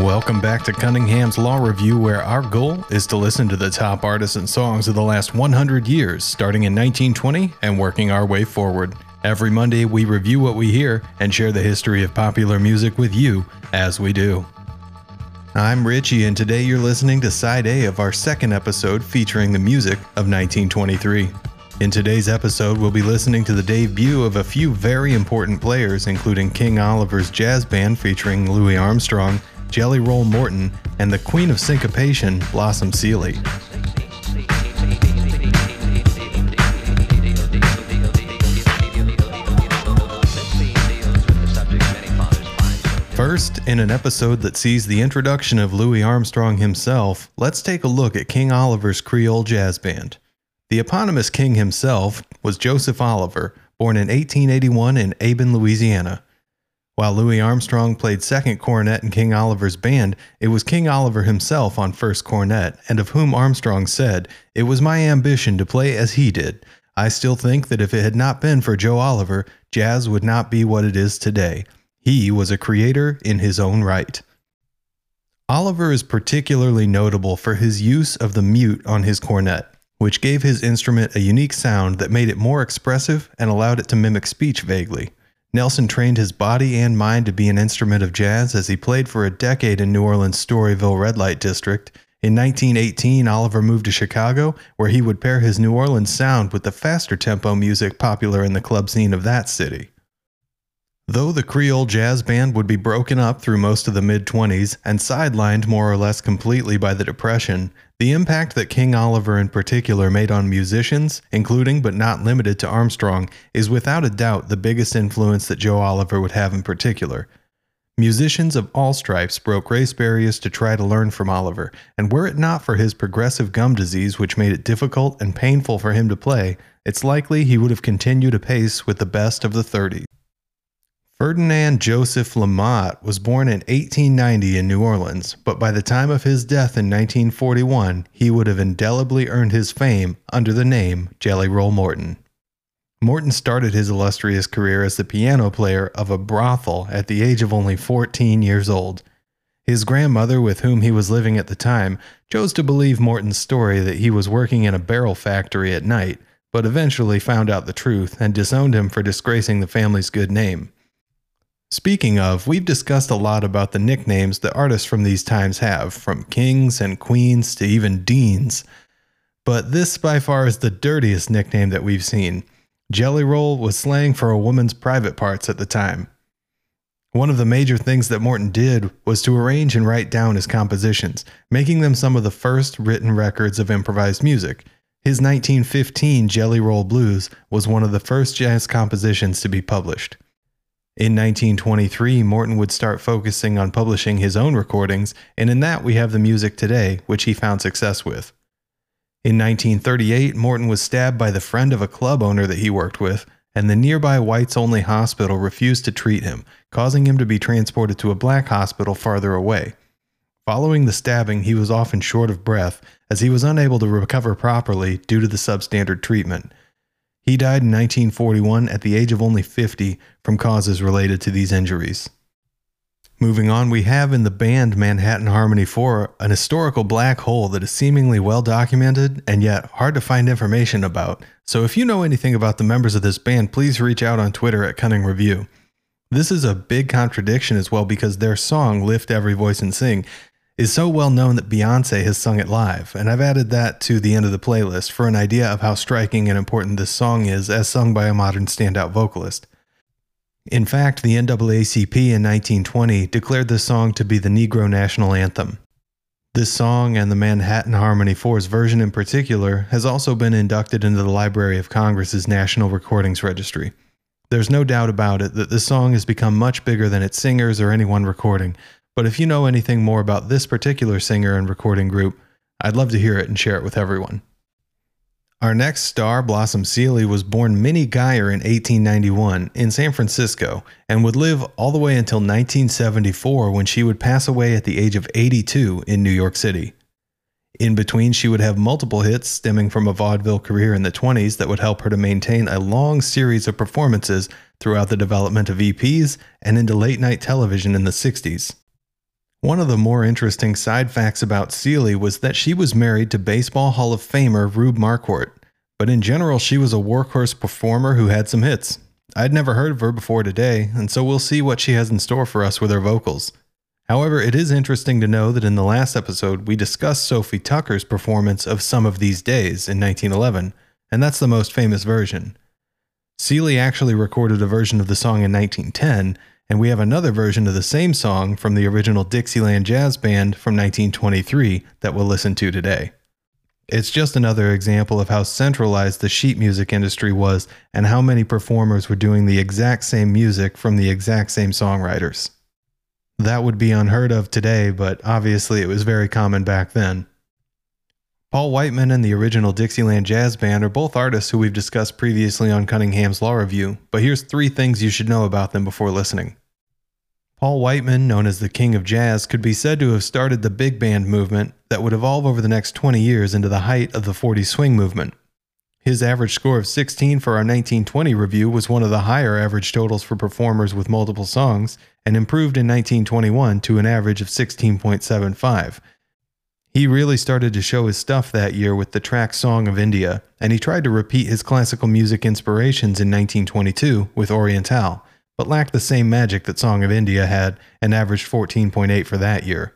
Welcome back to Cunningham's Law Review, where our goal is to listen to the top artists and songs of the last 100 years, starting in 1920 and working our way forward. Every Monday, we review what we hear and share the history of popular music with you as we do. I'm Richie, and today you're listening to Side A of our second episode featuring the music of 1923. In today's episode, we'll be listening to the debut of a few very important players, including King Oliver's jazz band featuring Louis Armstrong, Jelly Roll Morton, and the Queen of Syncopation, Blossom Seeley. First, in an episode that sees the introduction of Louis Armstrong himself, let's take a look at King Oliver's Creole Jazz Band. The eponymous king himself was Joseph Oliver, born in 1881 in Aben, Louisiana. While Louis Armstrong played second cornet in King Oliver's band, it was King Oliver himself on first cornet, and of whom Armstrong said, It was my ambition to play as he did. I still think that if it had not been for Joe Oliver, jazz would not be what it is today. He was a creator in his own right. Oliver is particularly notable for his use of the mute on his cornet, which gave his instrument a unique sound that made it more expressive and allowed it to mimic speech vaguely. Nelson trained his body and mind to be an instrument of jazz as he played for a decade in New Orleans' Storyville Red Light District. In 1918, Oliver moved to Chicago, where he would pair his New Orleans sound with the faster tempo music popular in the club scene of that city. Though the Creole Jazz Band would be broken up through most of the mid 20s and sidelined more or less completely by the Depression, the impact that King Oliver in particular made on musicians, including but not limited to Armstrong, is without a doubt the biggest influence that Joe Oliver would have in particular. Musicians of all stripes broke race barriers to try to learn from Oliver, and were it not for his progressive gum disease, which made it difficult and painful for him to play, it's likely he would have continued apace with the best of the 30s. Ferdinand Joseph LaMothe was born in 1890 in New Orleans, but by the time of his death in 1941, he would have indelibly earned his fame under the name Jelly Roll Morton. Morton started his illustrious career as the piano player of a brothel at the age of only 14 years old. His grandmother, with whom he was living at the time, chose to believe Morton's story that he was working in a barrel factory at night, but eventually found out the truth and disowned him for disgracing the family's good name. Speaking of, we've discussed a lot about the nicknames that artists from these times have, from kings and queens to even deans. But this by far is the dirtiest nickname that we've seen. Jelly Roll was slang for a woman's private parts at the time. One of the major things that Morton did was to arrange and write down his compositions, making them some of the first written records of improvised music. His 1915 Jelly Roll Blues was one of the first jazz compositions to be published. In 1923, Morton would start focusing on publishing his own recordings, and in that we have the music today, which he found success with. In 1938, Morton was stabbed by the friend of a club owner that he worked with, and the nearby whites only hospital refused to treat him, causing him to be transported to a black hospital farther away. Following the stabbing, he was often short of breath as he was unable to recover properly due to the substandard treatment. He died in 1941 at the age of only 50 from causes related to these injuries. Moving on, we have in the band Manhattan Harmony 4 an historical black hole that is seemingly well documented and yet hard to find information about. So if you know anything about the members of this band, please reach out on Twitter at Cunning Review. This is a big contradiction as well because their song, Lift Every Voice and Sing, is so well known that Beyonce has sung it live, and I've added that to the end of the playlist for an idea of how striking and important this song is as sung by a modern standout vocalist. In fact, the NAACP in 1920 declared this song to be the Negro National Anthem. This song, and the Manhattan Harmony 4's version in particular, has also been inducted into the Library of Congress's National Recordings Registry. There's no doubt about it that this song has become much bigger than its singers or any one recording, but if you know anything more about this particular singer and recording group, I'd love to hear it and share it with everyone. Our next star, Blossom Seeley, was born Minnie Guyer in 1891 in San Francisco and would live all the way until 1974 when she would pass away at the age of 82 in New York City. In between, she would have multiple hits stemming from a vaudeville career in the 20s that would help her to maintain a long series of performances throughout the development of EPs and into late night television in the 60s. One of the more interesting side facts about Seeley was that she was married to Baseball Hall of Famer Rube Marquard, but in general, she was a workhorse performer who had some hits. I'd never heard of her before today, and so we'll see what she has in store for us with her vocals. However, it is interesting to know that in the last episode, we discussed Sophie Tucker's performance of Some of These Days in 1911, and that's the most famous version. Seeley actually recorded a version of the song in 1910, and we have another version of the same song from the original Dixieland Jazz Band from 1923 that we'll listen to today. It's just another example of how centralized the sheet music industry was and how many performers were doing the exact same music from the exact same songwriters. That would be unheard of today, but obviously it was very common back then. Paul Whiteman and the original Dixieland Jazz Band are both artists who we've discussed previously on Cunningham's Law Review, but here's three things you should know about them before listening. Paul Whiteman, known as the King of Jazz, could be said to have started the big band movement that would evolve over the next 20 years into the height of the 40 swing movement. His average score of 16 for our 1920 review was one of the higher average totals for performers with multiple songs, and improved in 1921 to an average of 16.75. He really started to show his stuff that year with the track Song of India, and he tried to repeat his classical music inspirations in 1922 with Oriental, but lacked the same magic that Song of India had and averaged 14.8 for that year.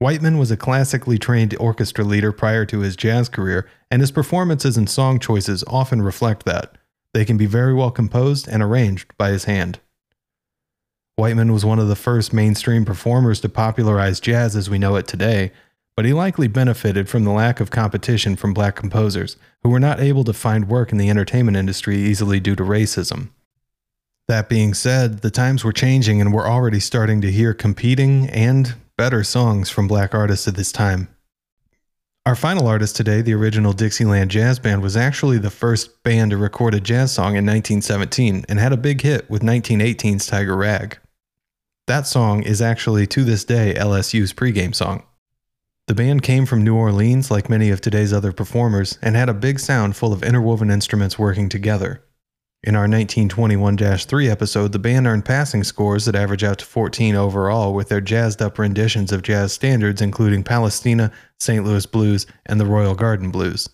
Whiteman was a classically trained orchestra leader prior to his jazz career, and his performances and song choices often reflect that. They can be very well composed and arranged by his hand. Whiteman was one of the first mainstream performers to popularize jazz as we know it today, but he likely benefited from the lack of competition from black composers, who were not able to find work in the entertainment industry easily due to racism. That being said, the times were changing and we're already starting to hear competing and better songs from black artists at this time. Our final artist today, the original Dixieland Jazz Band, was actually the first band to record a jazz song in 1917 and had a big hit with 1918's Tiger Rag. That song is actually to this day LSU's pregame song. The band came from New Orleans, like many of today's other performers, and had a big sound full of interwoven instruments working together. In our 1921 3 episode, the band earned passing scores that average out to 14 overall with their jazzed up renditions of jazz standards, including Palesteena, St. Louis Blues, and the Royal Garden Blues.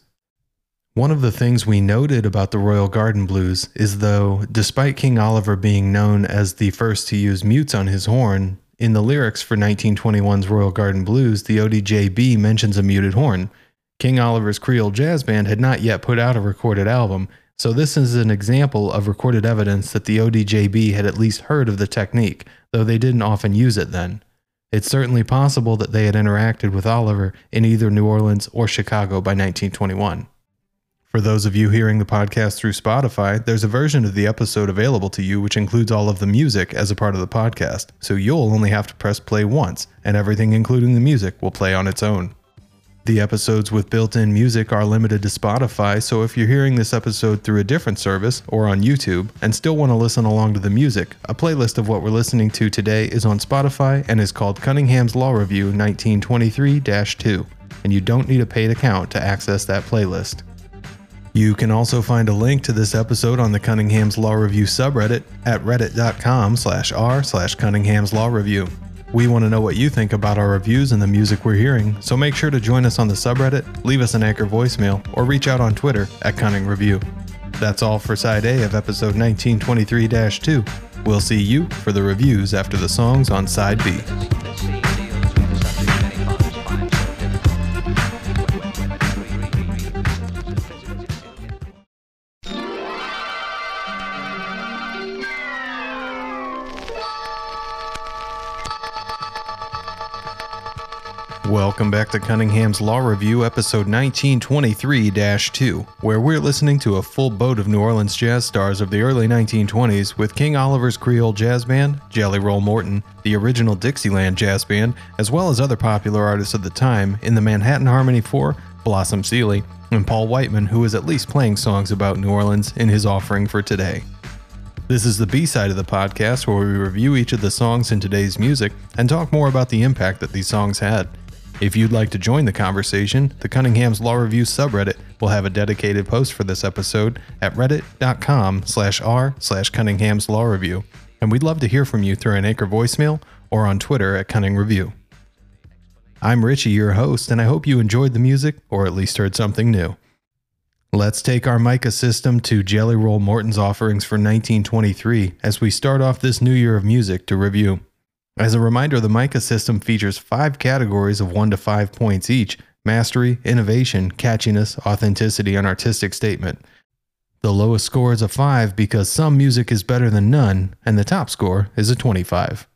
One of the things we noted about the Royal Garden Blues is though, despite King Oliver being known as the first to use mutes on his horn, in the lyrics for 1921's Royal Garden Blues, the ODJB mentions a muted horn. King Oliver's Creole Jazz Band had not yet put out a recorded album, so, this is an example of recorded evidence that the ODJB had at least heard of the technique, though they didn't often use it then. It's certainly possible that they had interacted with Oliver in either New Orleans or Chicago by 1921. For those of you hearing the podcast through Spotify, there's a version of the episode available to you which includes all of the music as a part of the podcast, so you'll only have to press play once, and everything including the music will play on its own. The episodes with built in music are limited to Spotify, so if you're hearing this episode through a different service or on YouTube and still want to listen along to the music, a playlist of what we're listening to today is on Spotify and is called Cunningham's Law Review 1923 2, and you don't need a paid account to access that playlist. You can also find a link to this episode on the Cunningham's Law Review subreddit at reddit.com slash r slash Cunningham's Law Review. We want to know what you think about our reviews and the music we're hearing, so make sure to join us on the subreddit, leave us an Anchor voicemail, or reach out on Twitter at Cunning Review. That's all for Side A of episode 1923 2. We'll see you for the reviews after the songs on Side B. Welcome back to Cunningham's Law Review, episode 1923 2, where we're listening to a full boat of New Orleans jazz stars of the early 1920s with King Oliver's Creole Jazz Band, Jelly Roll Morton, the original Dixieland Jazz Band, as well as other popular artists of the time in the Manhattan Harmony 4, Blossom Seeley, and Paul Whiteman, who is at least playing songs about New Orleans in his offering for today. This is the B side of the podcast where we review each of the songs in today's music and talk more about the impact that these songs had. If you'd like to join the conversation, the Cunningham's Law Review subreddit will have a dedicated post for this episode at reddit.com slash r slash Cunningham's Law Review. And we'd love to hear from you through an Anchor voicemail or on Twitter at Cunning Review. I'm Richie, your host, and I hope you enjoyed the music or at least heard something new. Let's take our mica system to Jelly Roll Morton's offerings for 1923 as we start off this new year of music to review. As a reminder, the mica system features five categories of 1 to 5 points each mastery, innovation, catchiness, authenticity, and artistic statement. The lowest score is a 5 because some music is better than none, and the top score is a 25.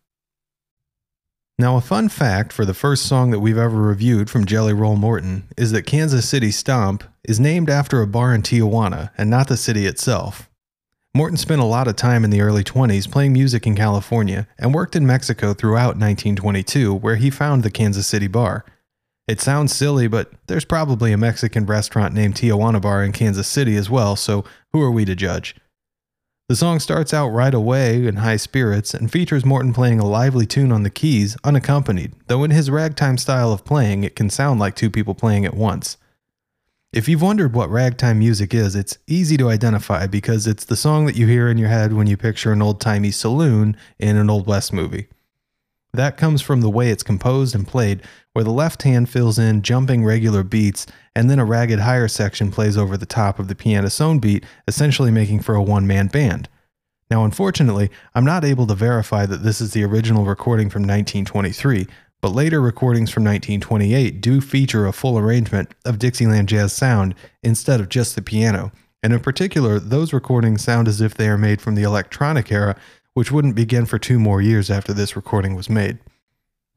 Now, a fun fact for the first song that we've ever reviewed from Jelly Roll Morton is that Kansas City Stomp is named after a bar in Tijuana and not the city itself. Morton spent a lot of time in the early 20s playing music in California and worked in Mexico throughout 1922, where he found the Kansas City Bar. It sounds silly, but there's probably a Mexican restaurant named Tijuana Bar in Kansas City as well, so who are we to judge? The song starts out right away in high spirits and features Morton playing a lively tune on the keys, unaccompanied, though in his ragtime style of playing, it can sound like two people playing at once. If you've wondered what ragtime music is, it's easy to identify because it's the song that you hear in your head when you picture an old timey saloon in an Old West movie. That comes from the way it's composed and played, where the left hand fills in jumping regular beats, and then a ragged higher section plays over the top of the pianissone beat, essentially making for a one man band. Now, unfortunately, I'm not able to verify that this is the original recording from 1923, but later recordings from 1928 do feature a full arrangement of Dixieland jazz sound instead of just the piano. And in particular, those recordings sound as if they are made from the electronic era which wouldn't begin for two more years after this recording was made.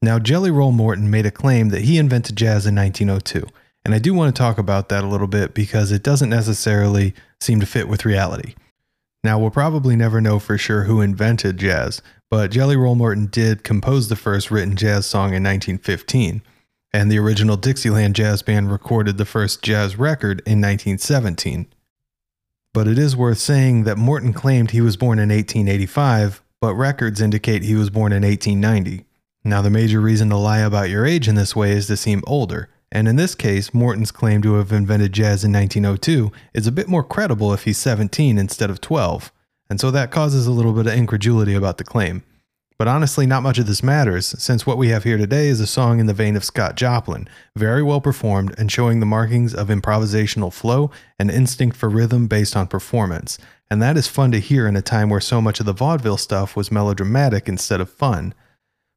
Now, Jelly Roll Morton made a claim that he invented jazz in 1902, and I do want to talk about that a little bit because it doesn't necessarily seem to fit with reality. Now, we'll probably never know for sure who invented jazz, but Jelly Roll Morton did compose the first written jazz song in 1915, and the original Dixieland Jazz Band recorded the first jazz record in 1917 but it is worth saying that Morton claimed he was born in 1885, but records indicate he was born in 1890. Now, the major reason to lie about your age in this way is to seem older, and in this case, Morton's claim to have invented jazz in 1902 is a bit more credible if he's 17 instead of 12, and so that causes a little bit of incredulity about the claim. But honestly, not much of this matters, since what we have here today is a song in the vein of Scott Joplin, very well performed and showing the markings of improvisational flow and instinct for rhythm based on performance. And that is fun to hear in a time where so much of the vaudeville stuff was melodramatic instead of fun.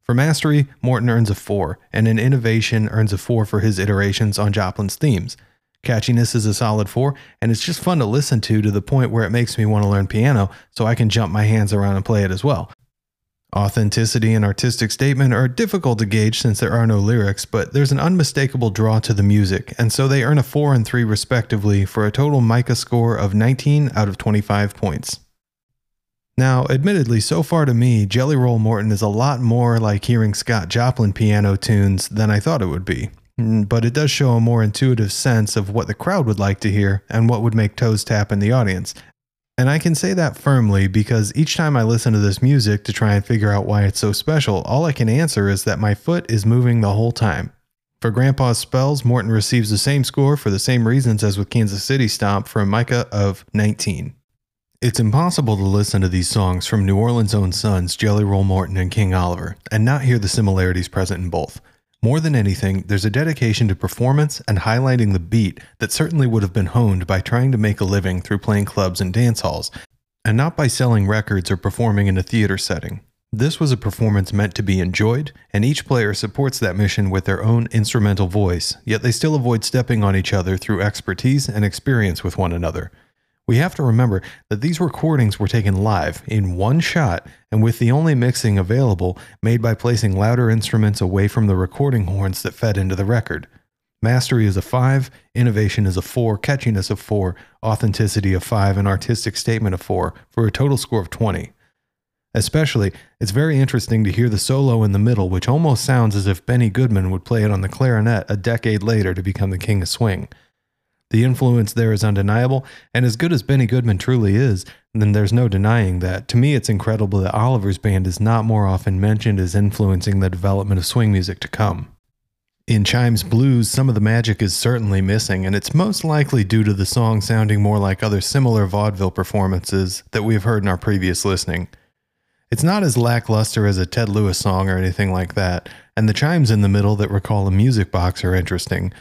For mastery, Morton earns a 4, and in innovation earns a 4 for his iterations on Joplin's themes. Catchiness is a solid 4, and it's just fun to listen to to the point where it makes me want to learn piano so I can jump my hands around and play it as well. Authenticity and artistic statement are difficult to gauge since there are no lyrics, but there's an unmistakable draw to the music, and so they earn a 4 and 3 respectively for a total Mica score of 19 out of 25 points. Now, admittedly, so far to me, Jelly Roll Morton is a lot more like hearing Scott Joplin piano tunes than I thought it would be. Mm, but it does show a more intuitive sense of what the crowd would like to hear and what would make toes tap in the audience, and I can say that firmly because each time I listen to this music to try and figure out why it's so special, all I can answer is that my foot is moving the whole time. For Grandpa's Spells, Morton receives the same score for the same reasons as with Kansas City Stomp for a Mica of 19. It's impossible to listen to these songs from New Orleans' own sons, Jelly Roll Morton and King Oliver, and not hear the similarities present in both. More than anything, there's a dedication to performance and highlighting the beat that certainly would have been honed by trying to make a living through playing clubs and dance halls, and not by selling records or performing in a theater setting. This was a performance meant to be enjoyed, and each player supports that mission with their own instrumental voice, yet they still avoid stepping on each other through expertise and experience with one another. We have to remember that these recordings were taken live in one shot and with the only mixing available made by placing louder instruments away from the recording horns that fed into the record. Mastery is a 5, innovation is a 4, catchiness of 4, authenticity of 5, and artistic statement of 4 for a total score of 20. Especially, it's very interesting to hear the solo in the middle, which almost sounds as if Benny Goodman would play it on the clarinet a decade later to become the king of swing. The influence there is undeniable, and as good as Benny Goodman truly is, then there's no denying that. To me, it's incredible that Oliver's band is not more often mentioned as influencing the development of swing music to come. In Chimes Blues, some of the magic is certainly missing, and it's most likely due to the song sounding more like other similar vaudeville performances that we have heard in our previous listening. It's not as lackluster as a Ted Lewis song or anything like that, and the chimes in the middle that recall a music box are interesting.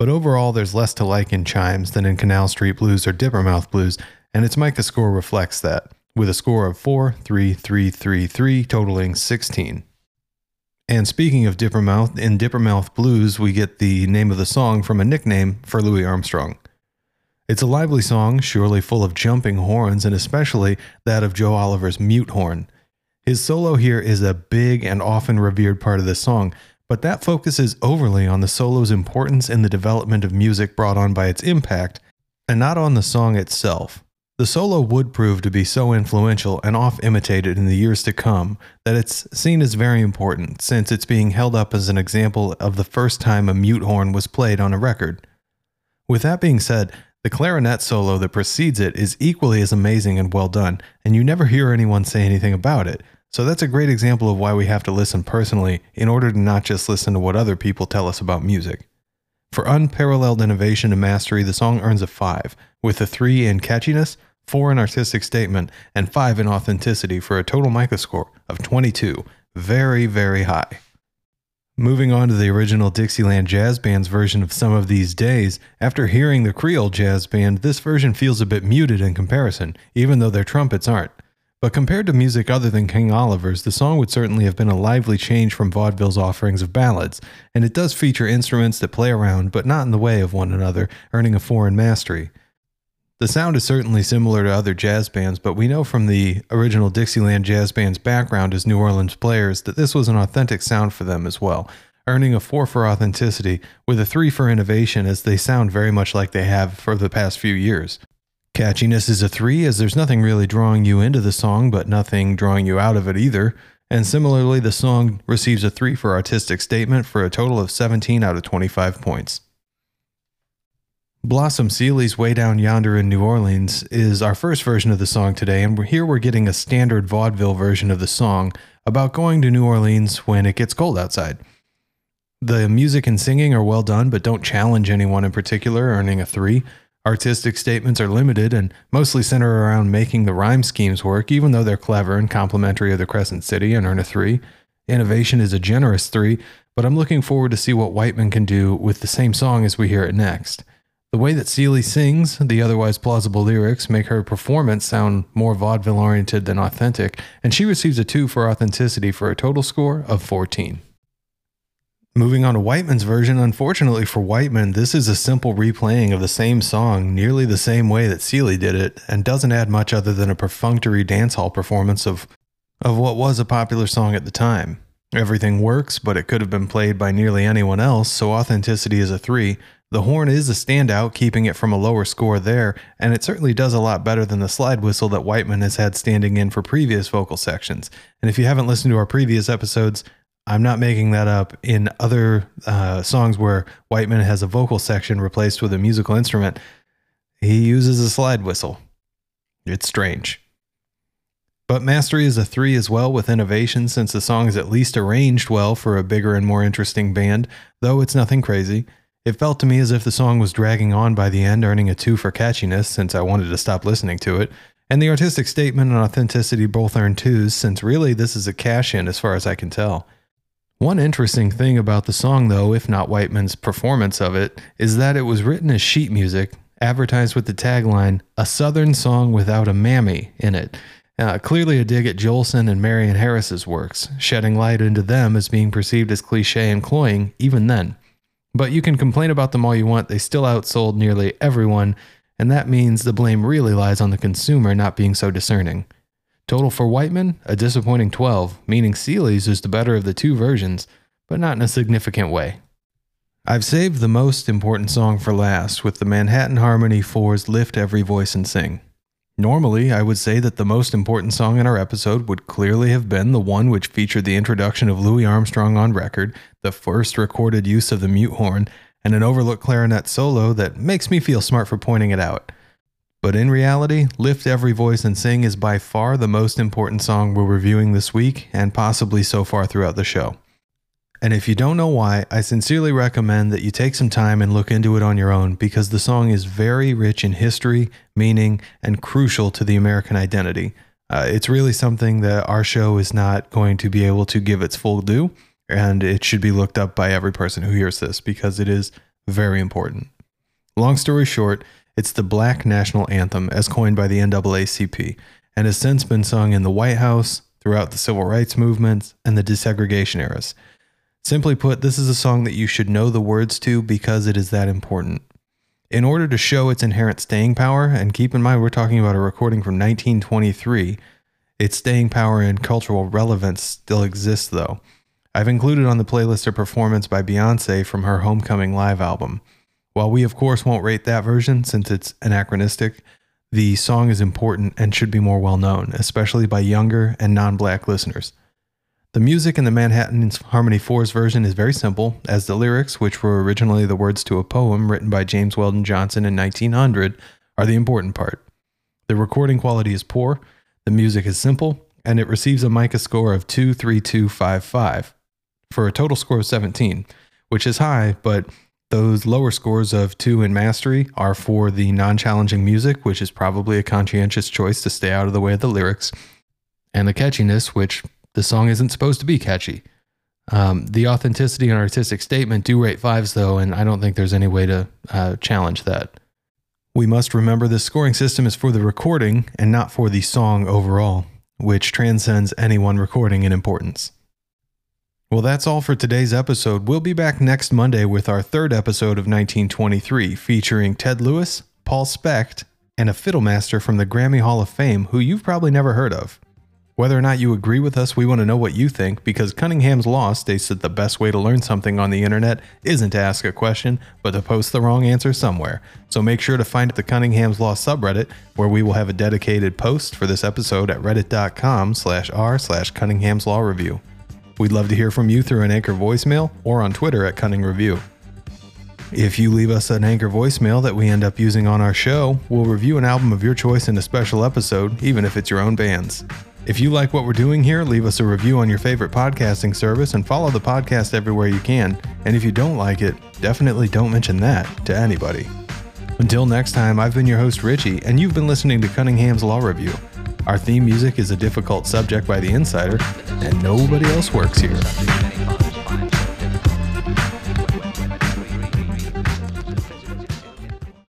But overall, there's less to like in chimes than in Canal Street Blues or Dippermouth Blues, and its Micah score reflects that, with a score of 4, 3, 3, 3, 3, totaling 16. And speaking of Dippermouth, in Dippermouth Blues, we get the name of the song from a nickname for Louis Armstrong. It's a lively song, surely full of jumping horns, and especially that of Joe Oliver's mute horn. His solo here is a big and often revered part of the song, but that focuses overly on the solo's importance in the development of music brought on by its impact, and not on the song itself. The solo would prove to be so influential and oft imitated in the years to come that it's seen as very important, since it's being held up as an example of the first time a mute horn was played on a record. With that being said, the clarinet solo that precedes it is equally as amazing and well done, and you never hear anyone say anything about it. So that's a great example of why we have to listen personally in order to not just listen to what other people tell us about music. For unparalleled innovation and mastery, the song earns a 5, with a 3 in catchiness, four in artistic statement, and five in authenticity for a total Micah score of 22. Very, very high. Moving on to the original Dixieland Jazz Band's version of Some of These Days, after hearing the Creole Jazz Band, this version feels a bit muted in comparison, even though their trumpets aren't. But compared to music other than King Oliver's, the song would certainly have been a lively change from vaudeville's offerings of ballads, and it does feature instruments that play around but not in the way of one another, earning a foreign mastery. The sound is certainly similar to other jazz bands, but we know from the original Dixieland Jazz Band's background as New Orleans players that this was an authentic sound for them as well, earning a 4 for authenticity with a 3 for innovation as they sound very much like they have for the past few years. Catchiness is a 3 as there's nothing really drawing you into the song, but nothing drawing you out of it either. And similarly, the song receives a 3 for artistic statement for a total of 17 out of 25 points. Blossom Seeley's Way Down Yonder in New Orleans is our first version of the song today, and here we're getting a standard vaudeville version of the song about going to New Orleans when it gets cold outside. The music and singing are well done, but don't challenge anyone in particular, earning a 3. Artistic statements are limited and mostly center around making the rhyme schemes work, even though they're clever and complimentary of the Crescent City, and earn a 3. Innovation is a generous 3, but I'm looking forward to see what Whiteman can do with the same song as we hear it next. The way that Seeley sings, the otherwise plausible lyrics, make her performance sound more vaudeville oriented than authentic, and she receives a 2 for authenticity for a total score of 14. Moving on to Whiteman's version, unfortunately for Whiteman, this is a simple replaying of the same song nearly the same way that Seeley did it, and doesn't add much other than a perfunctory dance hall performance of, of what was a popular song at the time. Everything works, but it could have been played by nearly anyone else, so authenticity is a 3, the horn is a standout, keeping it from a lower score there, and it certainly does a lot better than the slide whistle that Whiteman has had standing in for previous vocal sections. And if you haven't listened to our previous episodes, I'm not making that up. In other uh, songs where Whiteman has a vocal section replaced with a musical instrument, he uses a slide whistle. It's strange. But Mastery is a 3 as well with innovation since the song is at least arranged well for a bigger and more interesting band, though it's nothing crazy. It felt to me as if the song was dragging on by the end, earning a 2 for catchiness since I wanted to stop listening to it. And the artistic statement and authenticity both earned 2s since really this is a cash in as far as I can tell. One interesting thing about the song, though, if not Whiteman's performance of it, is that it was written as sheet music, advertised with the tagline, A Southern Song Without a Mammy, in it. Uh, clearly a dig at Jolson and Marion Harris's works, shedding light into them as being perceived as cliche and cloying even then. But you can complain about them all you want, they still outsold nearly everyone, and that means the blame really lies on the consumer not being so discerning. Total for Whiteman, a disappointing 12, meaning Seeley's is the better of the two versions, but not in a significant way. I've saved the most important song for last with the Manhattan Harmony 4's Lift Every Voice and Sing. Normally, I would say that the most important song in our episode would clearly have been the one which featured the introduction of Louis Armstrong on record, the first recorded use of the mute horn, and an overlooked clarinet solo that makes me feel smart for pointing it out. But in reality, Lift Every Voice and Sing is by far the most important song we're reviewing this week, and possibly so far throughout the show. And if you don't know why, I sincerely recommend that you take some time and look into it on your own because the song is very rich in history, meaning, and crucial to the American identity. Uh, it's really something that our show is not going to be able to give its full due, and it should be looked up by every person who hears this because it is very important. Long story short, it's the Black National Anthem as coined by the NAACP and has since been sung in the White House, throughout the civil rights movements, and the desegregation eras. Simply put, this is a song that you should know the words to because it is that important. In order to show its inherent staying power, and keep in mind we're talking about a recording from 1923, its staying power and cultural relevance still exists though. I've included on the playlist a performance by Beyonce from her Homecoming Live album. While we, of course, won't rate that version since it's anachronistic, the song is important and should be more well known, especially by younger and non black listeners. The music in the Manhattan Harmony 4's version is very simple, as the lyrics, which were originally the words to a poem written by James Weldon Johnson in 1900, are the important part. The recording quality is poor, the music is simple, and it receives a Micah score of 23255 for a total score of 17, which is high, but those lower scores of 2 in mastery are for the non challenging music, which is probably a conscientious choice to stay out of the way of the lyrics, and the catchiness, which the song isn't supposed to be catchy. Um, the authenticity and artistic statement do rate fives, though, and I don't think there's any way to uh, challenge that. We must remember this scoring system is for the recording and not for the song overall, which transcends any one recording in importance. Well, that's all for today's episode. We'll be back next Monday with our third episode of 1923, featuring Ted Lewis, Paul Specht, and a fiddlemaster from the Grammy Hall of Fame who you've probably never heard of. Whether or not you agree with us, we want to know what you think because Cunningham's Law states that the best way to learn something on the internet isn't to ask a question, but to post the wrong answer somewhere. So make sure to find the Cunningham's Law subreddit, where we will have a dedicated post for this episode at reddit.com slash r slash Cunningham's Law Review. We'd love to hear from you through an Anchor voicemail or on Twitter at Cunning Review. If you leave us an Anchor voicemail that we end up using on our show, we'll review an album of your choice in a special episode, even if it's your own band's. If you like what we're doing here, leave us a review on your favorite podcasting service and follow the podcast everywhere you can. And if you don't like it, definitely don't mention that to anybody. Until next time, I've been your host, Richie, and you've been listening to Cunningham's Law Review. Our theme music is a difficult subject by The Insider, and nobody else works here.